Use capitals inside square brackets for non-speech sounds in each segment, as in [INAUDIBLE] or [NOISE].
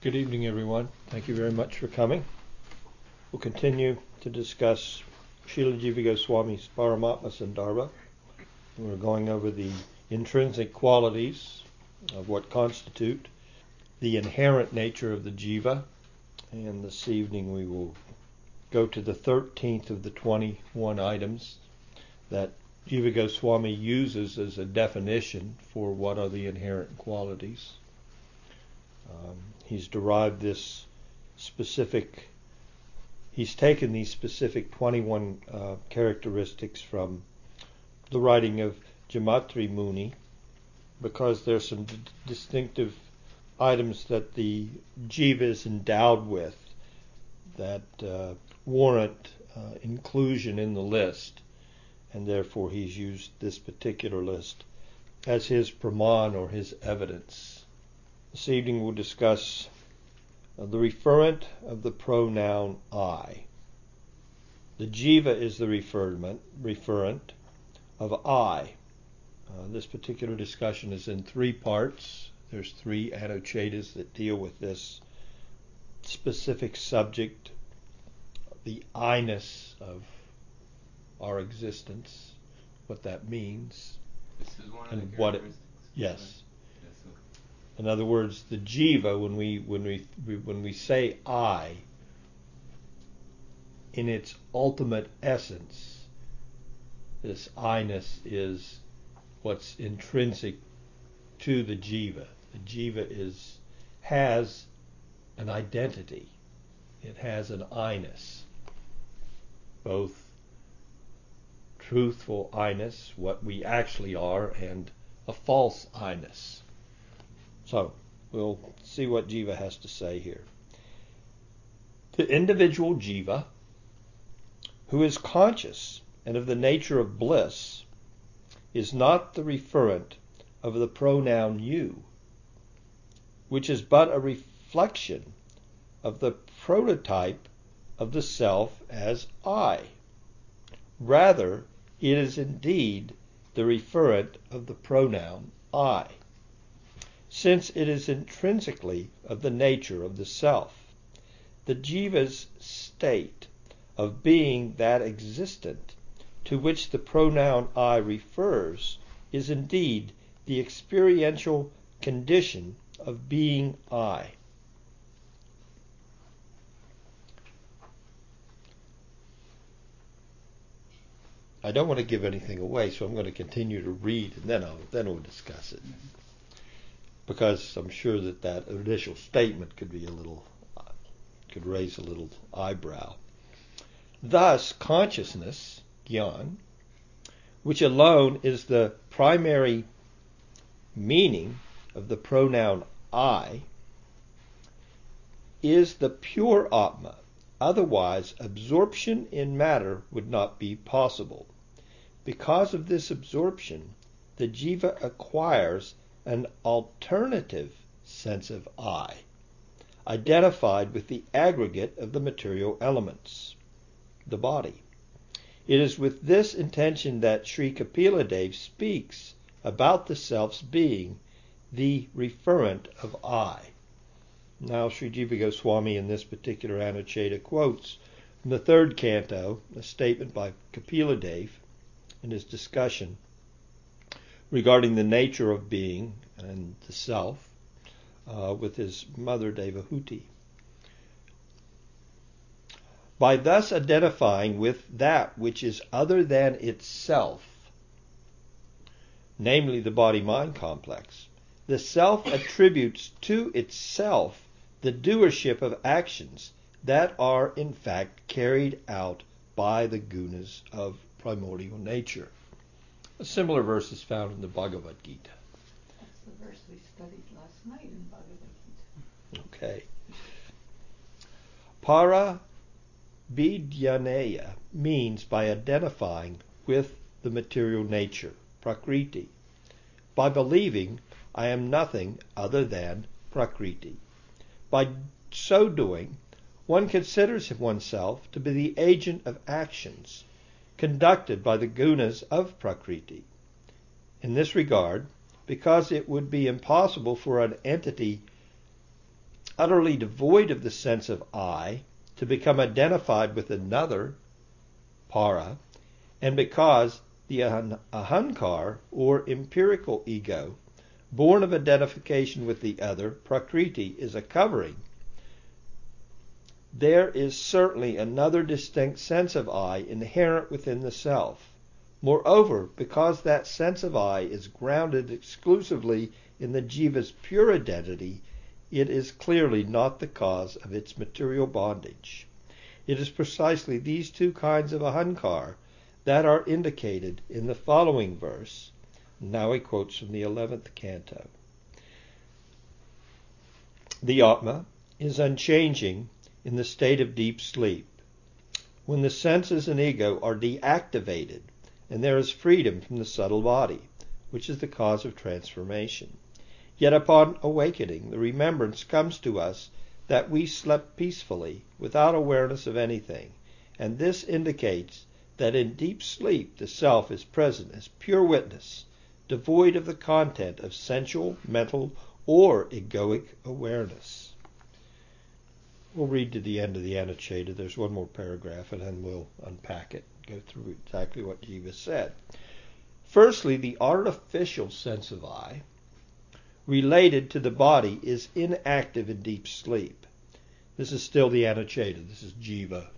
Good evening, everyone. Thank you very much for coming. We'll continue to discuss Srila Jiva Goswami's Paramatma Sandarbha. We're going over the intrinsic qualities of what constitute the inherent nature of the jiva. And this evening we will go to the 13th of the 21 items that Jiva Goswami uses as a definition for what are the inherent qualities. Um, he's derived this specific, he's taken these specific 21 uh, characteristics from the writing of Jaimatri Muni because there's some d- distinctive items that the jiva is endowed with that uh, warrant uh, inclusion in the list, and therefore he's used this particular list as his praman or his evidence. This evening we'll discuss uh, the referent of the pronoun I. The jiva is the referment, referent of I. Uh, this particular discussion is in three parts. There's three anucchedas that deal with this specific subject, the I-ness of our existence, what that means, and what it. Yes. In other words, the jiva, when we when we when we say I, in its ultimate essence, this I-ness is what's intrinsic to the jiva. The jiva is has an identity. It has an I-ness, both truthful I-ness, what we actually are, and a false I-ness. So we'll see what jiva has to say here. The individual jiva, who is conscious and of the nature of bliss, is not the referent of the pronoun you, which is but a reflection of the prototype of the self as I. Rather, it is indeed the referent of the pronoun I, since it is intrinsically of the nature of the self. The jiva's state of being that existent to which the pronoun I refers is indeed the experiential condition of being I. I don't want to give anything away, so I'm going to continue to read, and then I'll then we'll discuss it. Because I'm sure that that initial statement could be a little, uh, could raise a little eyebrow. Thus, consciousness, gyan, which alone is the primary meaning of the pronoun I, is the pure Atma. Otherwise, absorption in matter would not be possible. Because of this absorption, the jiva acquires an alternative sense of I, identified with the aggregate of the material elements, the body. It is with this intention that Sri Kapila speaks about the self's being the referent of I. Now, Sri Jiva Goswami in this particular Anuccheda quotes from the third canto a statement by Kapila Dev in his discussion regarding the nature of being and the self uh, with his mother Devahuti. By thus identifying with that which is other than itself, namely the body mind complex, the self attributes to itself the doership of actions that are in fact carried out by the gunas of primordial nature. A similar verse is found in the Bhagavad Gita. That's the verse we studied last night in Bhagavad Gita. Okay. Para vidyaneya means by identifying with the material nature, prakriti, by believing I am nothing other than prakriti. By so doing, one considers oneself to be the agent of actions conducted by the gunas of Prakriti. In this regard, because it would be impossible for an entity utterly devoid of the sense of I to become identified with another, para, and because the ahankar, or empirical ego, born of identification with the other, prakriti, is a covering, there is certainly another distinct sense of I inherent within the self. Moreover, because that sense of I is grounded exclusively in the jiva's pure identity, it is clearly not the cause of its material bondage. It is precisely these two kinds of ahankar that are indicated in the following verse. Now he quotes from the 11th canto. The Atma is unchanging in the state of deep sleep. When the senses and ego are deactivated and there is freedom from the subtle body, which is the cause of transformation. Yet upon awakening, the remembrance comes to us that we slept peacefully, without awareness of anything, and this indicates that in deep sleep the self is present as pure witness, devoid of the content of sensual, mental, or egoic awareness. We'll read to the end of the Anuccheda. There's one more paragraph, and then we'll unpack it, go through exactly what Jiva said. Firstly, the artificial sense of I, related to the body, is inactive in deep sleep. This is still the Anuccheda. This is Jiva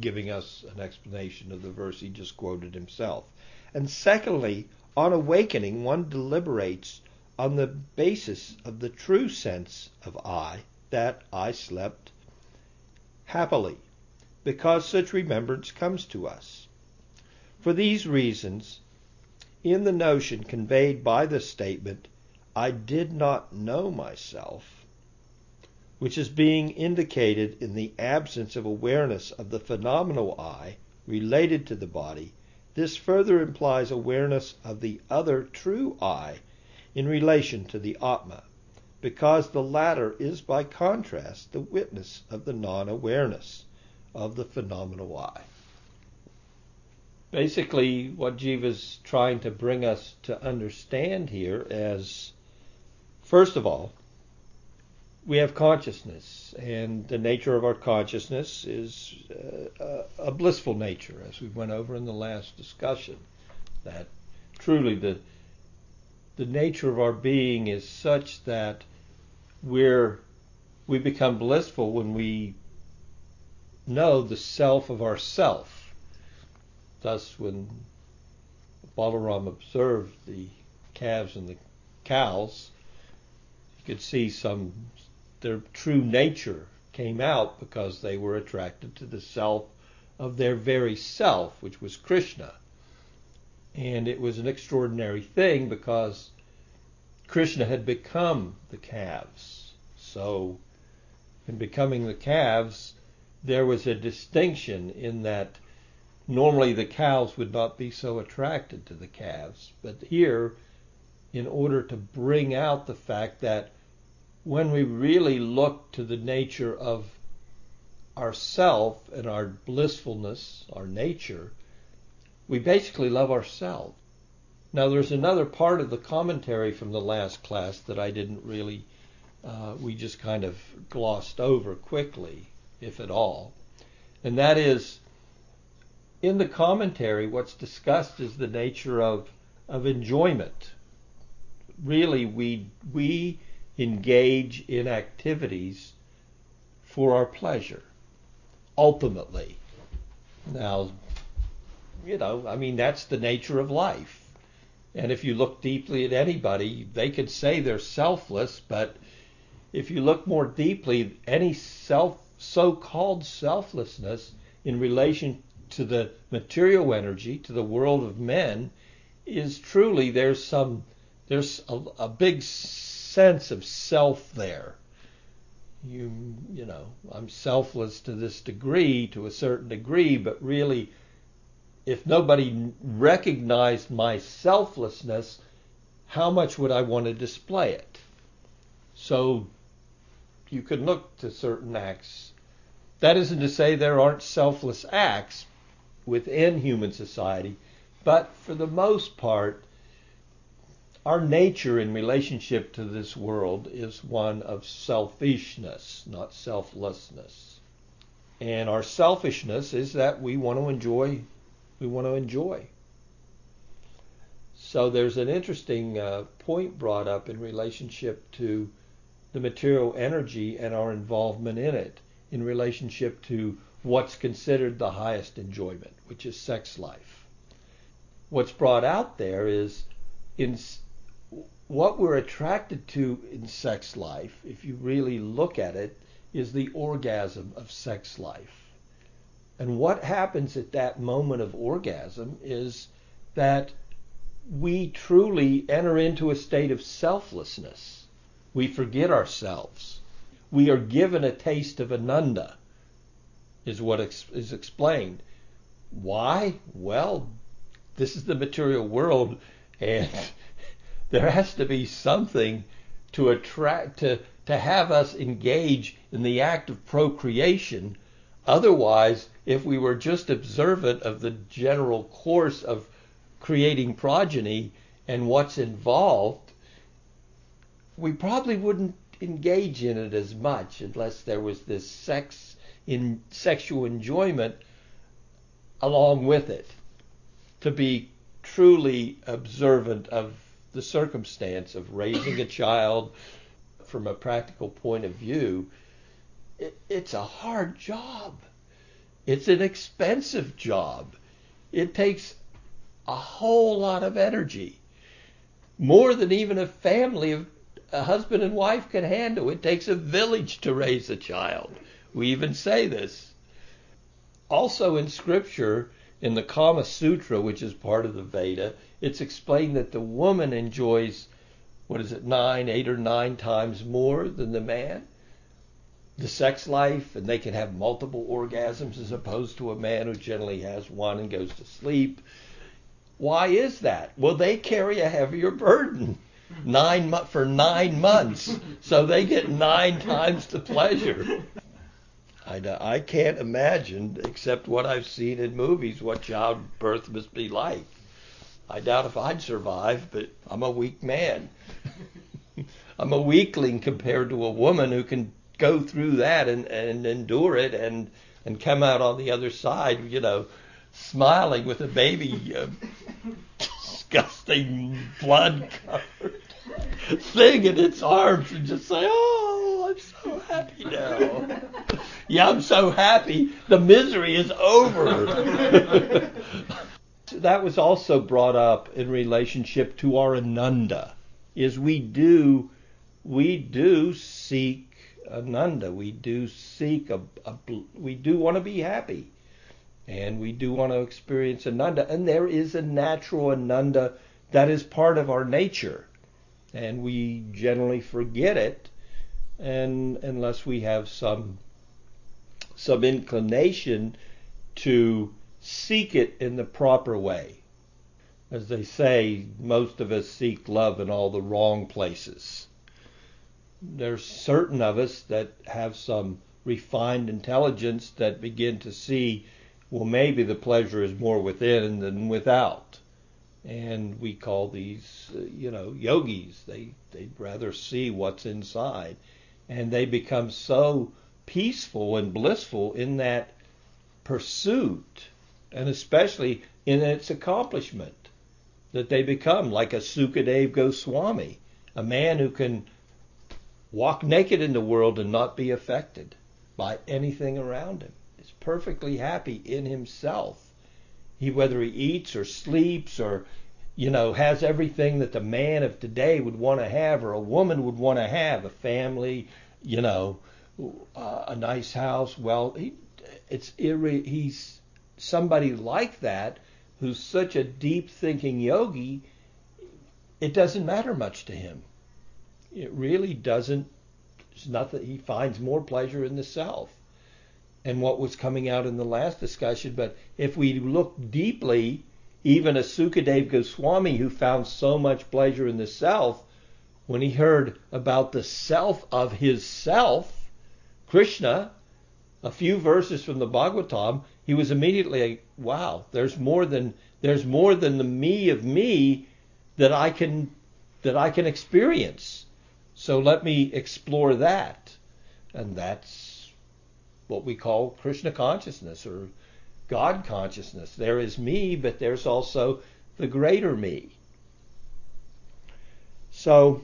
giving us an explanation of the verse he just quoted himself. And secondly, on awakening, one deliberates on the basis of the true sense of I that I slept happily, because such remembrance comes to us. For these reasons, in the notion conveyed by the statement, I did not know myself, which is being indicated in the absence of awareness of the phenomenal I related to the body, this further implies awareness of the other true I in relation to the Atma because the latter is by contrast the witness of the non awareness of the phenomenal I. Basically, what Jiva is trying to bring us to understand here is first of all, we have consciousness, and the nature of our consciousness is uh, a blissful nature, as we went over in the last discussion. That truly the the nature of our being is such that we're we become blissful when we know the self of ourself. Thus, when Balaram observed the calves and the cows, you could see some their true nature came out because they were attracted to the self of their very self, which was Krishna. And it was an extraordinary thing because Krishna had become the calves. So, in becoming the calves, there was a distinction in that normally the cows would not be so attracted to the calves. But here, in order to bring out the fact that when we really look to the nature of ourself and our blissfulness, our nature, we basically love ourselves. Now, there's another part of the commentary from the last class that I didn't really, uh, we just kind of glossed over quickly, if at all. And that is, in the commentary, what's discussed is the nature of, of enjoyment. Really, we, we engage in activities for our pleasure, ultimately. Now, you know, I mean, that's the nature of life and if you look deeply at anybody, they could say they're selfless, but if you look more deeply, any self so-called selflessness in relation to the material energy, to the world of men, is truly there's some there's a, a big sense of self there. You you know, I'm selfless to this degree, to a certain degree, but really if nobody recognized my selflessness, how much would I want to display it? So you can look to certain acts. That isn't to say there aren't selfless acts within human society, but for the most part, our nature in relationship to this world is one of selfishness, not selflessness. And our selfishness is that we want to enjoy, we want to enjoy. So there's an interesting uh, point brought up in relationship to the material energy and our involvement in it in relationship to what's considered the highest enjoyment, which is sex life. What's brought out there is in what we're attracted to in sex life, if you really look at it, is the orgasm of sex life. And what happens at that moment of orgasm is that we truly enter into a state of selflessness. We forget ourselves. We are given a taste of ananda, is what is explained. Why? Well, this is the material world, and [LAUGHS] there has to be something to attract, to, to have us engage in the act of procreation. Otherwise, if we were just observant of the general course of creating progeny and what's involved, we probably wouldn't engage in it as much unless there was this sex in sexual enjoyment along with it to be truly observant of the circumstance of raising a child from a practical point of view it, it's a hard job it's an expensive job it takes a whole lot of energy, more than even a family of a husband and wife can handle. It takes a village to raise a child. We even say this. Also in scripture, in the Kama Sutra, which is part of the Veda, it's explained that the woman enjoys, what is it, nine, eight or nine times more than the man. The sex life, and they can have multiple orgasms as opposed to a man who generally has one and goes to sleep. Why is that? Well, they carry a heavier burden nine for nine months, so they get nine times the pleasure. I, I can't imagine, except what I've seen in movies, what childbirth must be like. I doubt if I'd survive, but I'm a weak man. [LAUGHS] I'm a weakling compared to a woman who can go through that and, and endure it and and come out on the other side, you know, smiling with a baby uh, disgusting blood covered thing in its arms and just say, Oh, I'm so happy now. yeah, I'm so happy. The misery is over. [LAUGHS] that was also brought up in relationship to our ananda, is we do we do seek ananda. We do seek a, a we do want to be happy. And we do want to experience Ananda. And there is a natural Ananda that is part of our nature. And we generally forget it and unless we have some some inclination to seek it in the proper way. As they say, most of us seek love in all the wrong places. There's certain of us that have some refined intelligence that begin to see well, maybe the pleasure is more within than without. And we call these, uh, you know, yogis. They they'd rather see what's inside, and they become so peaceful and blissful in that pursuit, and especially in its accomplishment, that they become like a Sukadev Goswami, a man who can walk naked in the world and not be affected by anything around him Is perfectly happy in himself. He whether he eats or sleeps or you know has everything that the man of today would want to have or a woman would want to have, a family, you know, uh, a nice house. Well, he it's irre- he's somebody like that who's such a deep thinking yogi. It doesn't matter much to him. It really doesn't. It's nothing. He finds more pleasure in the self and what was coming out in the last discussion. But if we look deeply, even a Sukadev Goswami who found so much pleasure in the self, when he heard about the self of his self, Krishna, a few verses from the Bhagavatam, he was immediately like, wow, there's more than there's more than the me of me that I can that I can experience. So let me explore that. And that's what we call Krishna consciousness or God consciousness. There is me, but there's also the greater me. So,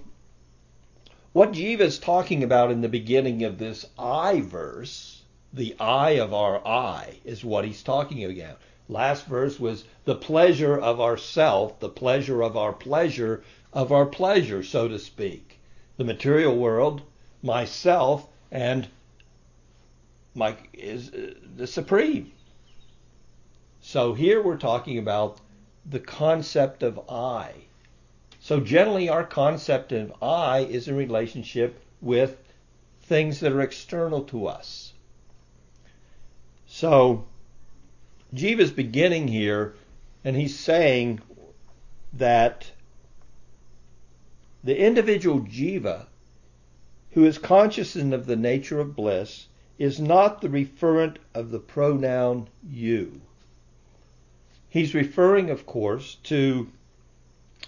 what Jiva is talking about in the beginning of this I verse, the I of our I, is what he's talking about. Last verse was the pleasure of ourself, the pleasure of our pleasure of our pleasure, so to speak. The material world, myself, and my is uh, the supreme. So here we're talking about the concept of I. So generally, our concept of I is in relationship with things that are external to us. So Jiva's beginning here, and he's saying that the individual Jiva who is conscious of the nature of bliss is not the referent of the pronoun you. He's referring, of course, to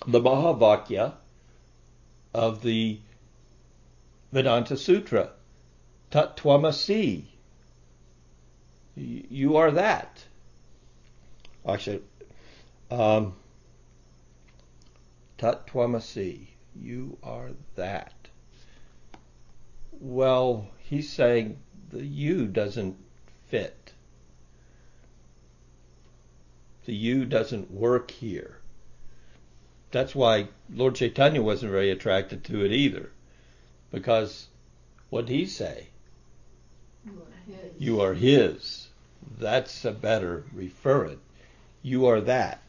the Mahavakya of the Vedanta Sutra. Tat Twamasi. You are that. Actually, um, Tat Twamasi. You are that. Well, he's saying the you doesn't fit. The you doesn't work here. That's why Lord Chaitanya wasn't very attracted to it either. Because what did he say? You are his. You are his. That's a better referent. You are that.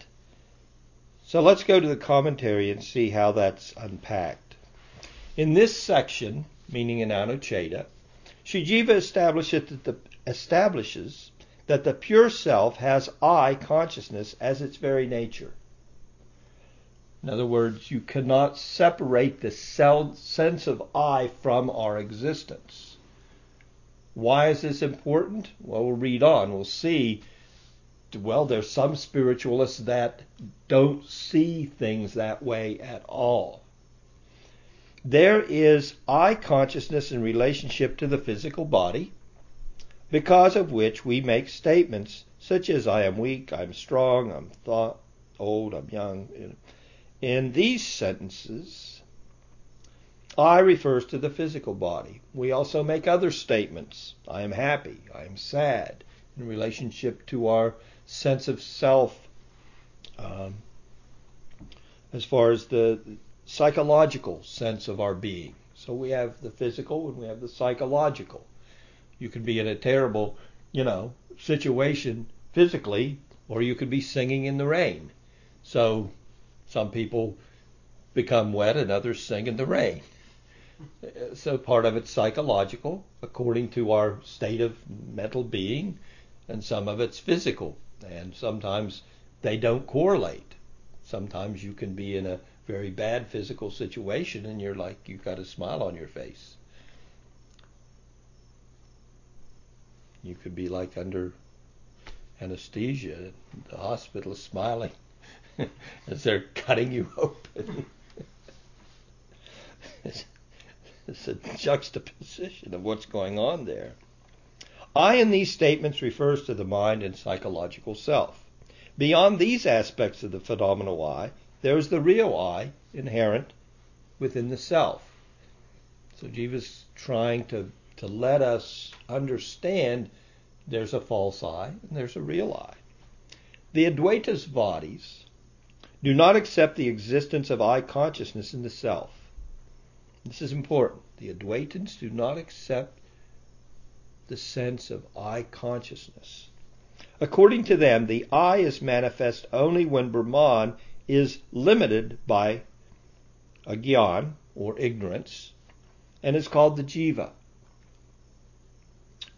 So let's go to the commentary and see how that's unpacked. In this section, meaning in Anuccheda, Sri Jiva establishes that, the, establishes that the pure self has I consciousness as its very nature. In other words, you cannot separate the sense of I from our existence. Why is this important? Well, we'll read on. We'll see. Well, there's some spiritualists that don't see things that way at all. There is I consciousness in relationship to the physical body, because of which we make statements such as I am weak, I'm strong, I'm thought, old, I'm young. In these sentences, I refers to the physical body. We also make other statements. I am happy, I am sad, in relationship to our sense of self, um, as far as the psychological sense of our being. So we have the physical and we have the psychological. You can be in a terrible, you know, situation physically, or you could be singing in the rain. So some people become wet and others sing in the rain. [LAUGHS] So part of it's psychological, according to our state of mental being, and some of it's physical. And sometimes they don't correlate. Sometimes you can be in a very bad physical situation and you're like, you've got a smile on your face. You could be like under anesthesia. The hospital is smiling [LAUGHS] as they're cutting you open. it's, [LAUGHS] it's a juxtaposition of what's going on there. I in these statements refers to the mind and psychological self. Beyond these aspects of the phenomenal I, there is the real I inherent within the self. So Jiva's trying to, to let us understand there's a false I and there's a real I. The Advaitavadis do not accept the existence of I consciousness in the self. This is important. The Advaitins do not accept the sense of I consciousness. According to them, the I is manifest only when Brahman is limited by agyan, or ignorance, and is called the jiva.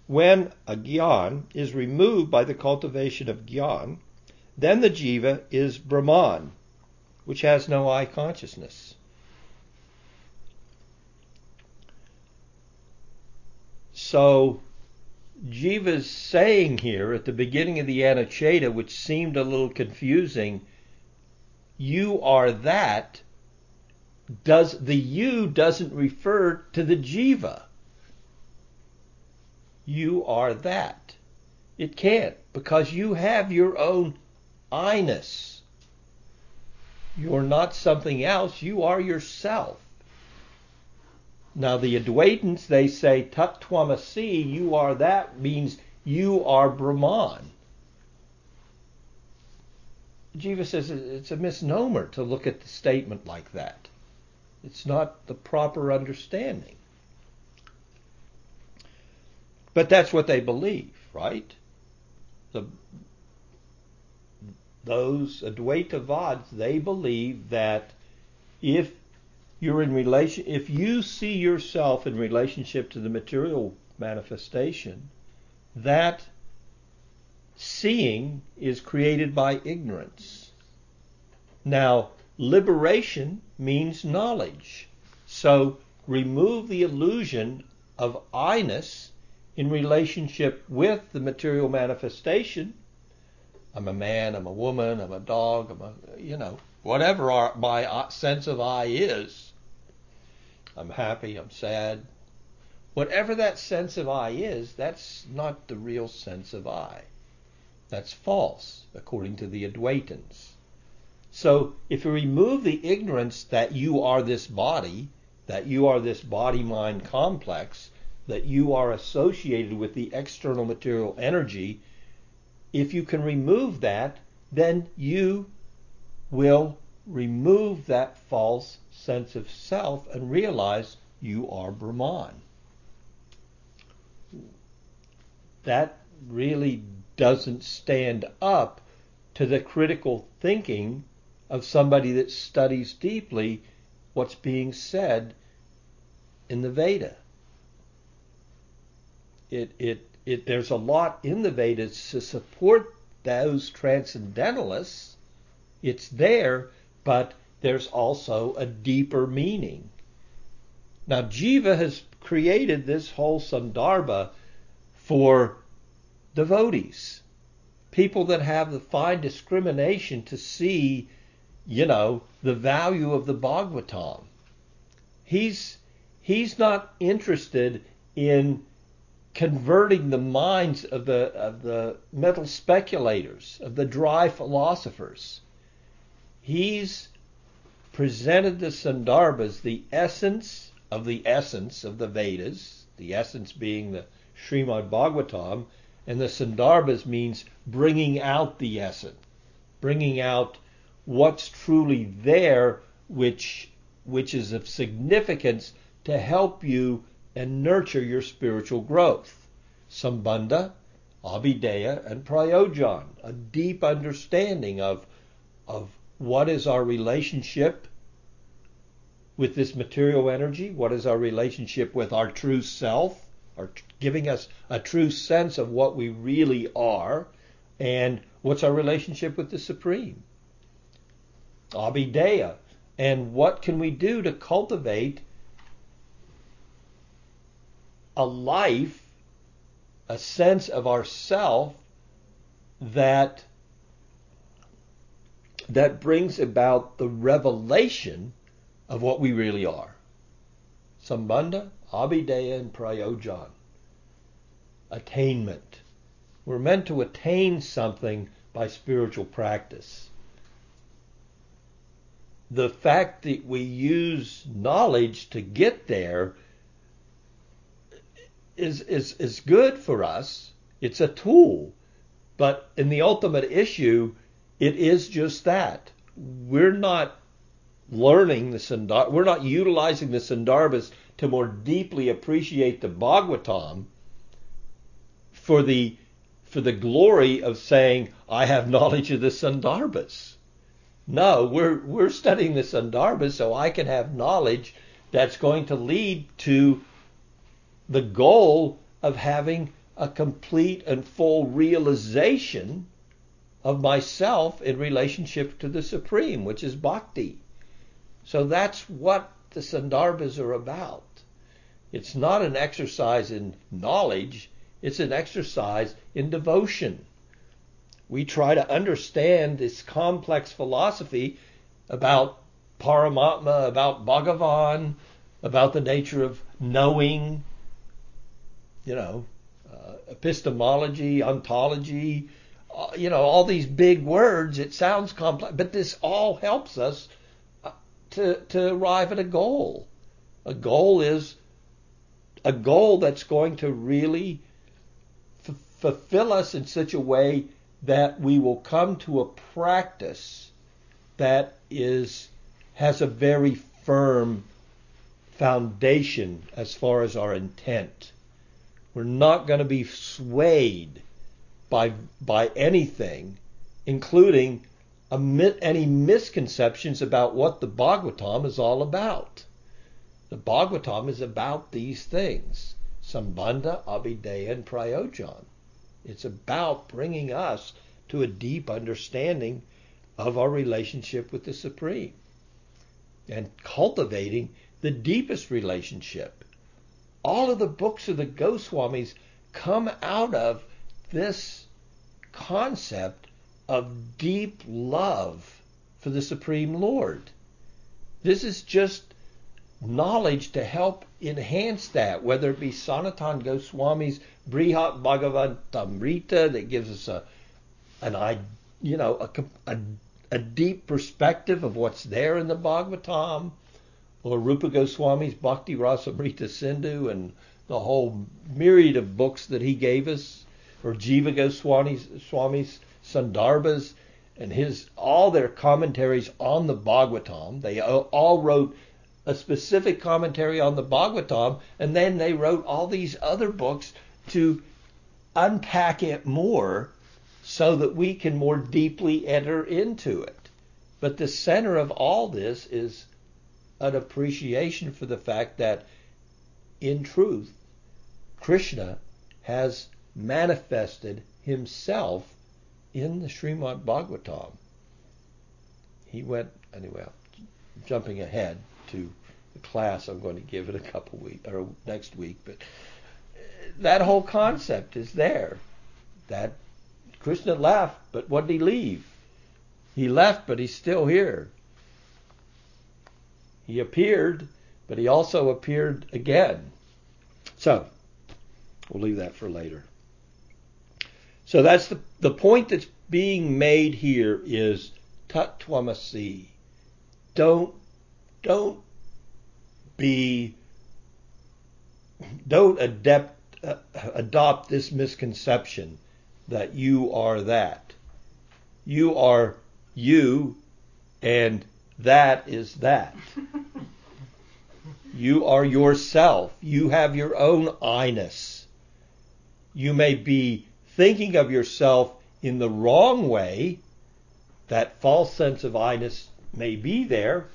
When agyan is removed by the cultivation of gyan, then the jiva is Brahman, which has no I consciousness. So Jiva's saying here at the beginning of the Anuccheda, which seemed a little confusing, you are that does the you doesn't refer to the jiva. You are that. It can't because you have your own I-ness. You're not something else. You are yourself. Now the Advaitins, they say tat twamasi, you are that means you are Brahman. Jiva says it's a misnomer to look at the statement like that. It's not the proper understanding. But that's what they believe, right? The, those Advaitavads, they believe that if you're in relation, if you see yourself in relationship to the material manifestation, that seeing is created by ignorance. Now, liberation means knowledge. So remove the illusion of I-ness in relationship with the material manifestation. I'm a man, I'm a woman, I'm a dog, I'm a, you know, whatever our, my uh, sense of I is. I'm happy, I'm sad. Whatever that sense of I is, that's not the real sense of I. That's false, according to the Advaitins. So if you remove the ignorance that you are this body, that you are this body mind complex, that you are associated with the external material energy, if you can remove that, then you will remove that false sense of self and realize you are Brahman. That really doesn't stand up to the critical thinking of somebody that studies deeply what's being said in the Veda. It, it, it, there's a lot in the Vedas to support those transcendentalists. It's there, but there's also a deeper meaning. Now, Jiva has created this whole Sandarbha for devotees, people that have the fine discrimination to see, you know, the value of the Bhagavatam. He's he's not interested in converting the minds of the of the mental speculators, of the dry philosophers. He's presented the Sandarbhas, the essence of the essence of the Vedas, the essence being the Srimad Bhagavatam, and the Sandarbhas means bringing out the essence, bringing out what's truly there, which which is of significance to help you and nurture your spiritual growth. Sambandha, Abhidheya, and Prayojan, a deep understanding of, of what is our relationship with this material energy, what is our relationship with our true self, or giving us a true sense of what we really are, and what's our relationship with the Supreme. Abhidheya, and what can we do to cultivate a life, a sense of ourself that that brings about the revelation of what we really are. Sambandha, Abhidheya, and Prayojan. Attainment. We're meant to attain something by spiritual practice. The fact that we use knowledge to get there is, is, is good for us. It's a tool. But in the ultimate issue, it is just that. We're not learning the Sandar, we're not utilizing the Sandarbhas to more deeply appreciate the Bhagavatam for the for the glory of saying I have knowledge of the Sandarbhas. No, we're we're studying the Sandarbhas so I can have knowledge that's going to lead to the goal of having a complete and full realization of myself in relationship to the Supreme, which is bhakti. So that's what the Sandarbhas are about. It's not an exercise in knowledge, it's an exercise in devotion. We try to understand this complex philosophy about Paramatma, about Bhagavan, about the nature of knowing, you know, uh, epistemology, ontology, you know, all these big words. It sounds complex, but this all helps us uh, to to arrive at a goal. A goal is a goal that's going to really f- fulfill us in such a way that we will come to a practice that is has a very firm foundation as far as our intent. We're not going to be swayed by by anything, including any misconceptions about what the Bhagavatam is all about. The Bhagavatam is about these things: Sambandha, Abhidheya, and Prayojan. It's about bringing us to a deep understanding of our relationship with the Supreme and cultivating the deepest relationship. All of the books of the Goswamis come out of this concept of deep love for the Supreme Lord. This is just knowledge to help enhance that, whether it be Sanatan Goswami's Brihat Bhagavatamrita that gives us a an you know a, a, a deep perspective of what's there in the Bhagavatam, or Rupa Goswami's Bhakti Rasamrita Sindhu and the whole myriad of books that he gave us, or Jiva Goswami's Swami's Sandarbhas and his all their commentaries on the Bhagavatam. They all wrote a specific commentary on the Bhagavatam, and then they wrote all these other books to unpack it more so that we can more deeply enter into it. But the center of all this is an appreciation for the fact that, in truth, Krishna has manifested himself in the Srimad Bhagavatam. He went, anyway, jumping ahead to the class I'm going to give in a couple weeks or next week, but uh, that whole concept is there. That Krishna left, but what did he leave? He left, but he's still here. He appeared, but he also appeared again. So, we'll leave that for later. So that's the, the point that's being made here is tatvamasi. Don't don't be don't adept, uh, adopt this misconception that you are that. You are you, and that is that. [LAUGHS] you are yourself. You have your own I-ness. You may be thinking of yourself in the wrong way. That false sense of I-ness may be there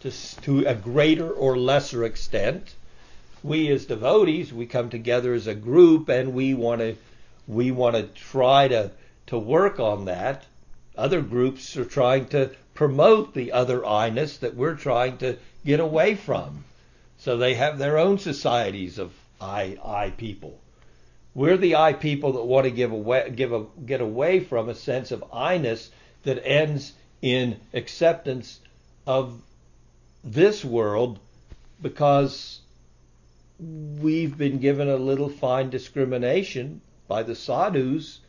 to, to a greater or lesser extent. We as devotees, we come together as a group and we want to we want to try to to work on that. Other groups are trying to promote the other I-ness that we're trying to get away from. So they have their own societies of I I people. We're the I people that want to give away give a, get away from a sense of I-ness that ends in acceptance of this world because we've been given a little fine discrimination by the sadhus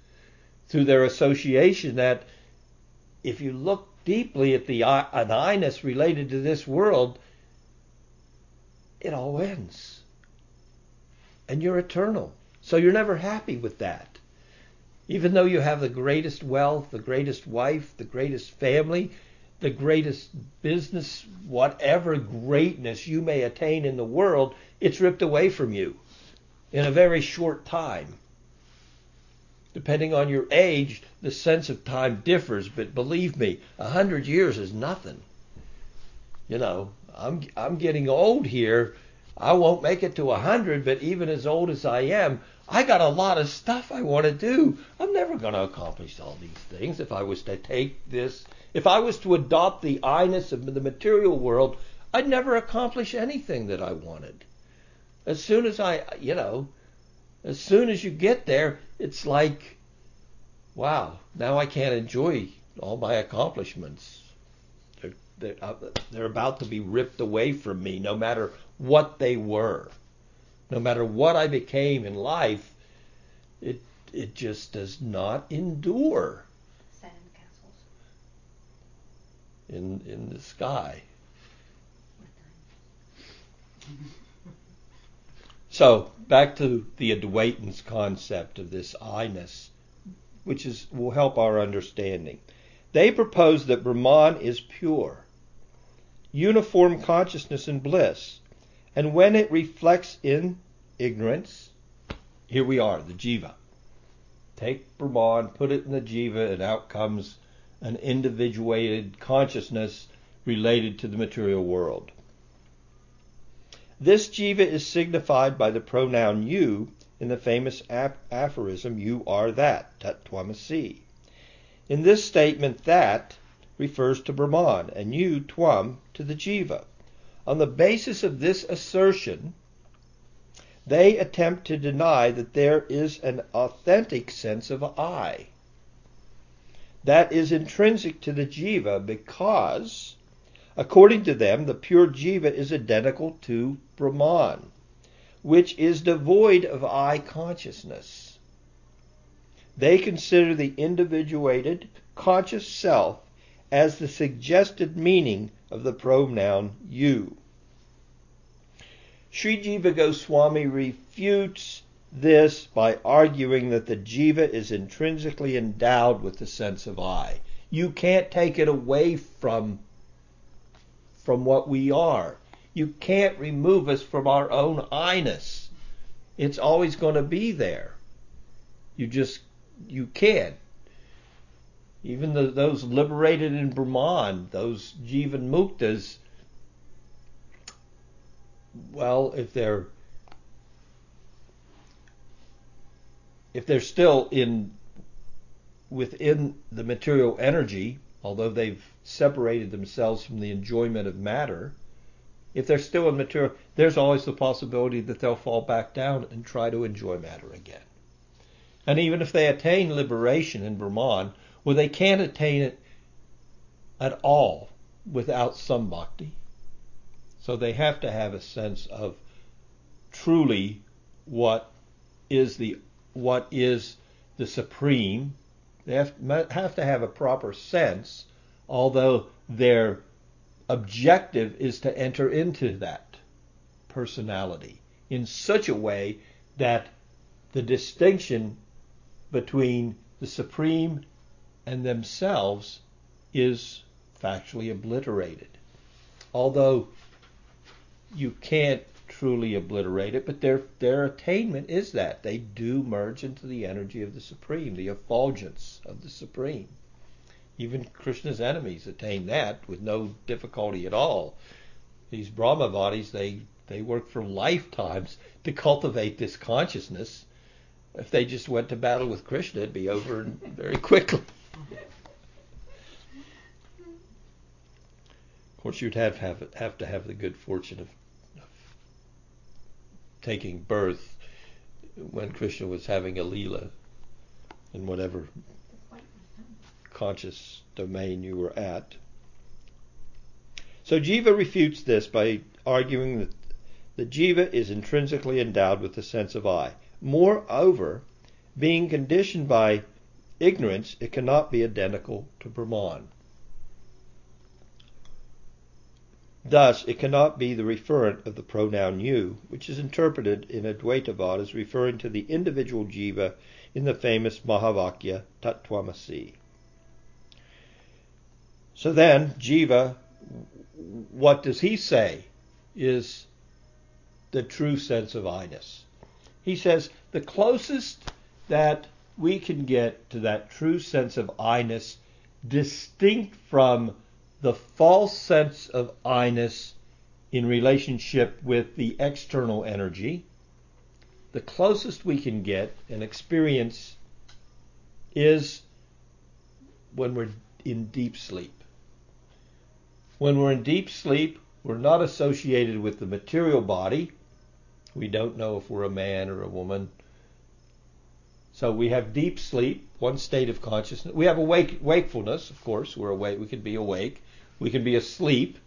through their association that if you look deeply at the an I-ness related to this world, it all ends. And you're eternal. So you're never happy with that. Even though you have the greatest wealth, the greatest wife, the greatest family, the greatest business, whatever greatness you may attain in the world, it's ripped away from you in a very short time. Depending on your age, the sense of time differs, but believe me, a hundred years is nothing. You know, I'm I'm getting old here. I won't make it to a hundred, but even as old as I am, I got a lot of stuff I want to do. I'm never going to accomplish all these things if I was to take this. If I was to adopt the I-ness of the material world, I'd never accomplish anything that I wanted. As soon as I, you know, as soon as you get there, it's like, wow, now I can't enjoy all my accomplishments. They're they're, uh, they're about to be ripped away from me, no matter what they were, no matter what I became in life. It it just does not endure Sandcastles. in in the sky. [LAUGHS] So back to the Advaitins concept of this I-ness, which is will help our understanding. They propose that Brahman is pure, uniform consciousness and bliss, and when it reflects in ignorance, here we are, the jiva. Take Brahman, put it in the jiva, and out comes an individuated consciousness related to the material world. This jiva is signified by the pronoun you in the famous ap- aphorism, You are that, tat twamasi. In this statement, that refers to Brahman, and you, twam, to the jiva. On the basis of this assertion, they attempt to deny that there is an authentic sense of I that is intrinsic to the jiva because According to them, the pure jiva is identical to Brahman, which is devoid of I consciousness. They consider the individuated, conscious self as the suggested meaning of the pronoun you. Sri Jiva Goswami refutes this by arguing that the jiva is intrinsically endowed with the sense of I. You can't take it away from from what we are. You can't remove us from our own I-ness. It's always going to be there. You just, you can't. Even the, those liberated in Brahman, those Jivan Muktas, well, if they're if they're still in within the material energy, although they've separated themselves from the enjoyment of matter, if they're still in material, there's always the possibility that they'll fall back down and try to enjoy matter again. And even if they attain liberation in Brahman, well, they can't attain it at all without some bhakti. So they have to have a sense of truly what is the what is the supreme. They have, have to have a proper sense although their objective is to enter into that personality in such a way that the distinction between the supreme and themselves is factually obliterated. Although you can't truly obliterate it, but their their attainment is that they do merge into the energy of the supreme, the effulgence of the supreme. Even Krishna's enemies attain that with no difficulty at all. These Brahmavadis, they, they work for lifetimes to cultivate this consciousness. If they just went to battle with Krishna, it'd be over very quickly. Of course, you'd have, have, have to have the good fortune of, of taking birth when Krishna was having a Leela in whatever conscious domain you were at. So Jiva refutes this by arguing that the Jiva is intrinsically endowed with the sense of I. Moreover, being conditioned by ignorance, it cannot be identical to Brahman. Thus, it cannot be the referent of the pronoun you, which is interpreted in Advaitavad as referring to the individual jiva in the famous Mahavakya Tattvamasi. So then, Jiva, what does he say is the true sense of I-ness? He says the closest that we can get to that true sense of I-ness, distinct from the false sense of I-ness in relationship with the external energy, the closest we can get and experience is when we're in deep sleep. When we're in deep sleep, we're not associated with the material body. We don't know if we're a man or a woman. So we have deep sleep, one state of consciousness. We have awake, wakefulness, of course. We're awake. We can be awake. We can be asleep.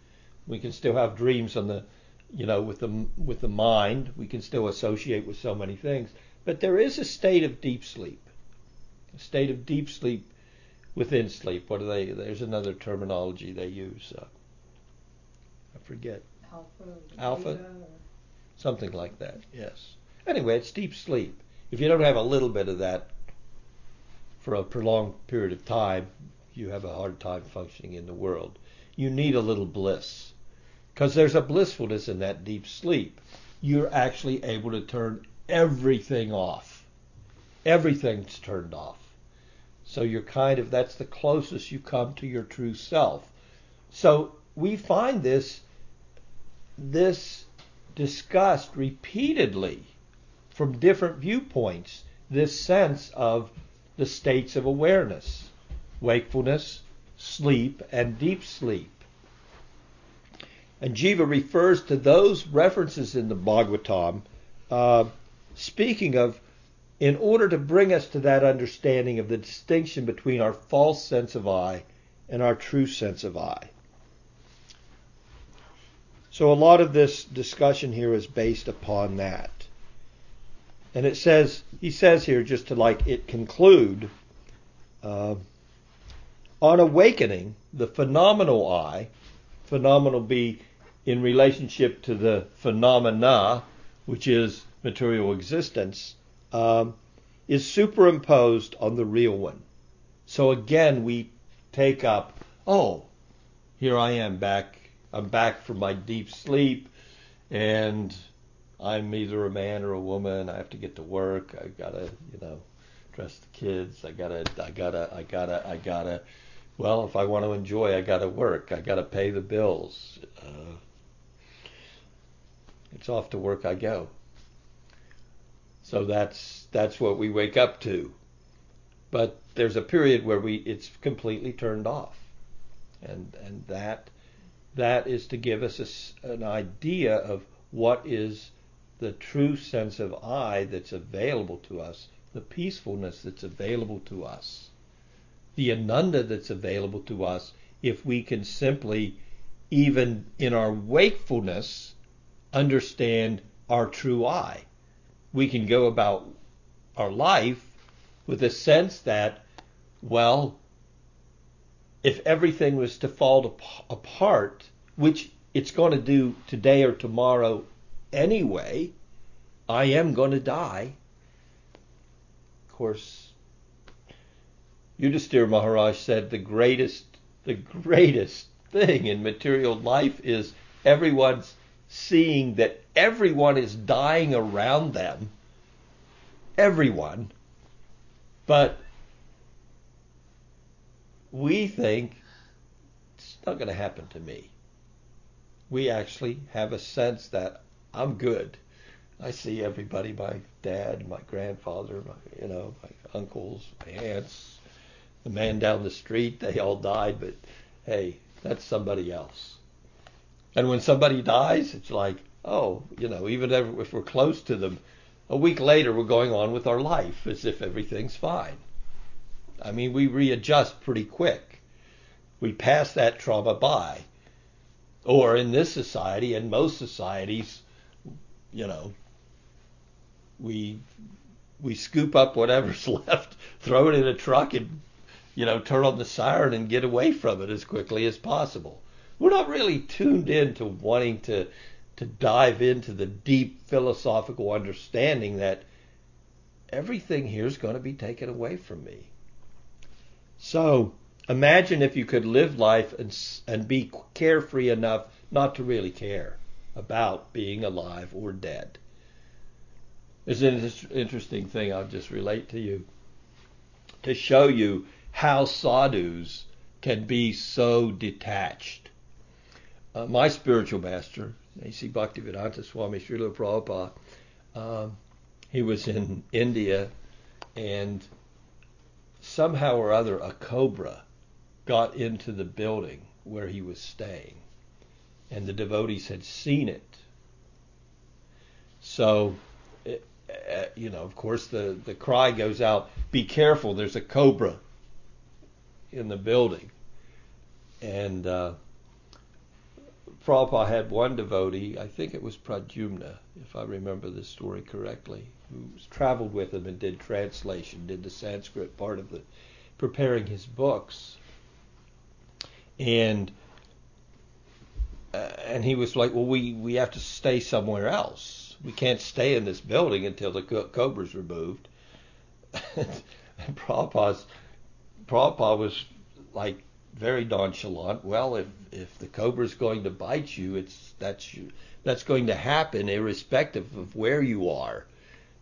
We can still have dreams on the, you know, with the with the mind. We can still associate with so many things. But there is a state of deep sleep, a state of deep sleep within sleep. What do they? There's another terminology they use. Uh, I forget. Alpha. Alpha? Something like that. Yes. Anyway, it's deep sleep. If you don't have a little bit of that for a prolonged period of time, you have a hard time functioning in the world. You need a little bliss because there's a blissfulness in that deep sleep. You're actually able to turn everything off. Everything's turned off. So you're kind of that's the closest you come to your true self. So we find this this discussed repeatedly from different viewpoints this sense of the states of awareness wakefulness, sleep, and deep sleep. And Jiva refers to those references in the Bhagavatam, uh, speaking of, in order to bring us to that understanding of the distinction between our false sense of I and our true sense of I. So a lot of this discussion here is based upon that. And it says, he says here, just to like it conclude, uh, on awakening, the phenomenal I, phenomenal be in relationship to the phenomena, which is material existence, um, is superimposed on the real one. So again, we take up, oh, here I am back. I'm back from my deep sleep, and I'm either a man or a woman. I have to get to work. I gotta, you know, dress the kids. I gotta, I gotta, I gotta, I gotta. Well, if I want to enjoy, I gotta work. I gotta pay the bills. Uh, it's off to work I go. So that's that's what we wake up to. But there's a period where we it's completely turned off, and and that that is to give us a an idea of what is the true sense of I that's available to us, the peacefulness that's available to us, the ananda that's available to us if we can simply, even in our wakefulness, understand our true I. We can go about our life with a sense that, well, if everything was to fall ap- apart, which it's going to do today or tomorrow anyway, I am going to die. Of course, Yudhisthira Maharaj said the greatest, the greatest thing in material life is everyone's seeing that everyone is dying around them. Everyone. But we think it's not going to happen to me. We actually have a sense that I'm good. I see everybody, my dad, my grandfather, my, you know, my uncles, my aunts, the man down the street, they all died, but hey, that's somebody else. And when somebody dies, it's like, oh, you know, even if we're close to them, a week later we're going on with our life as if everything's fine. I mean, we readjust pretty quick. We pass that trauma by. Or in this society, and most societies, you know, we we scoop up whatever's [LAUGHS] left, throw it in a truck, and you know, turn on the siren and get away from it as quickly as possible. We're not really tuned in to wanting to to dive into the deep philosophical understanding that everything here is going to be taken away from me. So imagine if you could live life and and be carefree enough not to really care about being alive or dead. It's an interesting thing I'll just relate to you to show you how sadhus can be so detached. Uh, my spiritual master, A.C. Bhaktivedanta Swami Srila Prabhupada, um, he was in India and somehow or other a cobra got into the building where he was staying and the devotees had seen it. So uh, you know, of course, the, the cry goes out, be careful, there's a cobra in the building. And uh, Prabhupada had one devotee, I think it was Pradyumna, if I remember the story correctly, who traveled with him and did translation, did the Sanskrit part of the preparing his books. And uh, and he was like, "Well, we we have to stay somewhere else. We can't stay in this building until the cobra's removed." [LAUGHS] and Prabhupada's, Prabhupada was like very nonchalant. Well, if if the cobra's going to bite you, it's that's you, that's going to happen irrespective of where you are.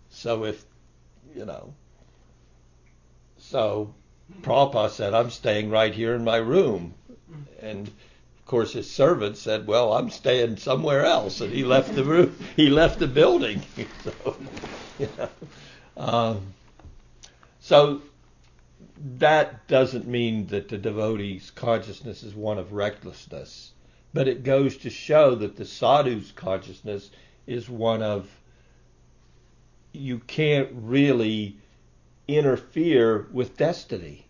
So if you know, so Prabhupada said, "I'm staying right here in my room," and course his servant said, "Well, I'm staying somewhere else," and he left the room. He left the building. [LAUGHS] so, um, so that doesn't mean that the devotee's consciousness is one of recklessness, but it goes to show that the sadhu's consciousness is one of you can't really interfere with destiny.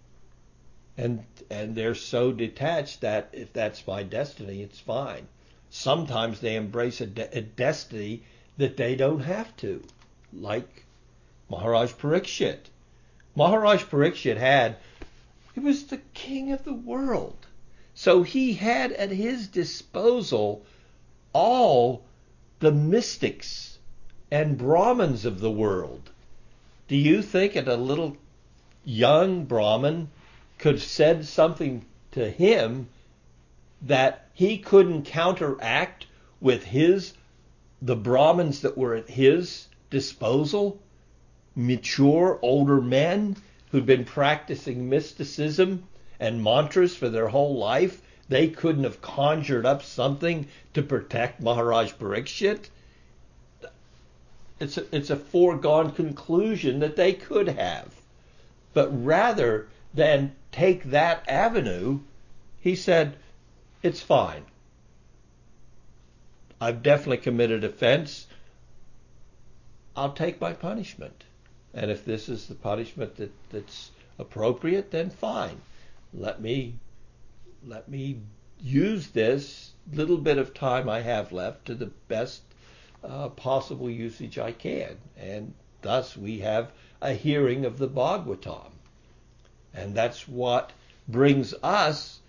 And and they're so detached that if that's my destiny, it's fine. Sometimes they embrace a, de- a destiny that they don't have to, like Maharaj Parikshit. Maharaj Parikshit had, he was the king of the world. So he had at his disposal all the mystics and Brahmins of the world. Do you think that a little young Brahmin could have said something to him that he couldn't counteract with his the Brahmins that were at his disposal? mature older men who'd been practicing mysticism and mantras for their whole life, they couldn't have conjured up something to protect Maharaj Parikshit. It's a, it's a foregone conclusion that they could have. But rather than take that avenue, he said, it's fine. I've definitely committed offense. I'll take my punishment. And if this is the punishment that, that's appropriate, then fine. Let me let me use this little bit of time I have left to the best uh, possible usage I can. And thus we have a hearing of the Bhagavatam. And that's what brings us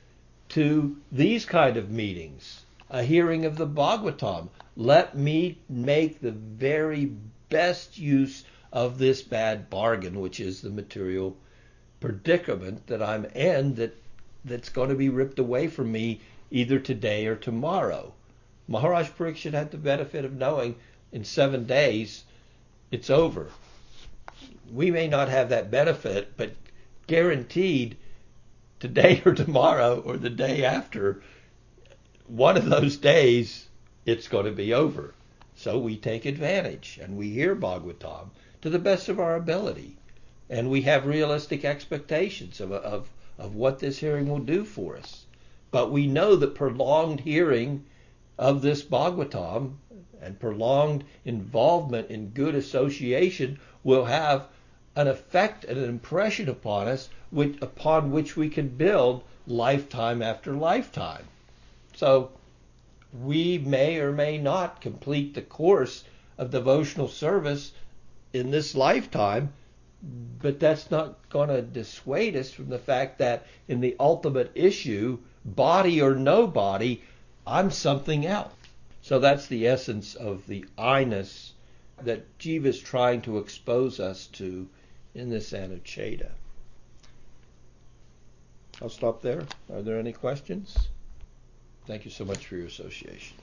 to these kind of meetings. A hearing of the Bhagavatam. Let me make the very best use of this bad bargain, which is the material predicament that I'm in that that's going to be ripped away from me either today or tomorrow. Maharaj Parikshit had the benefit of knowing in seven days it's over. We may not have that benefit, but guaranteed today or tomorrow or the day after, one of those days it's going to be over. So we take advantage and we hear Bhagavatam to the best of our ability. And we have realistic expectations of, of, of what this hearing will do for us. But we know that prolonged hearing of this Bhagavatam and prolonged involvement in good association will have an effect and an impression upon us which, upon which we can build lifetime after lifetime. So we may or may not complete the course of devotional service in this lifetime, but that's not going to dissuade us from the fact that in the ultimate issue, body or no body, I'm something else. So that's the essence of the I-ness that Jiva is trying to expose us to in this Anuccheda. I'll stop there. Are there any questions? Thank you so much for your association.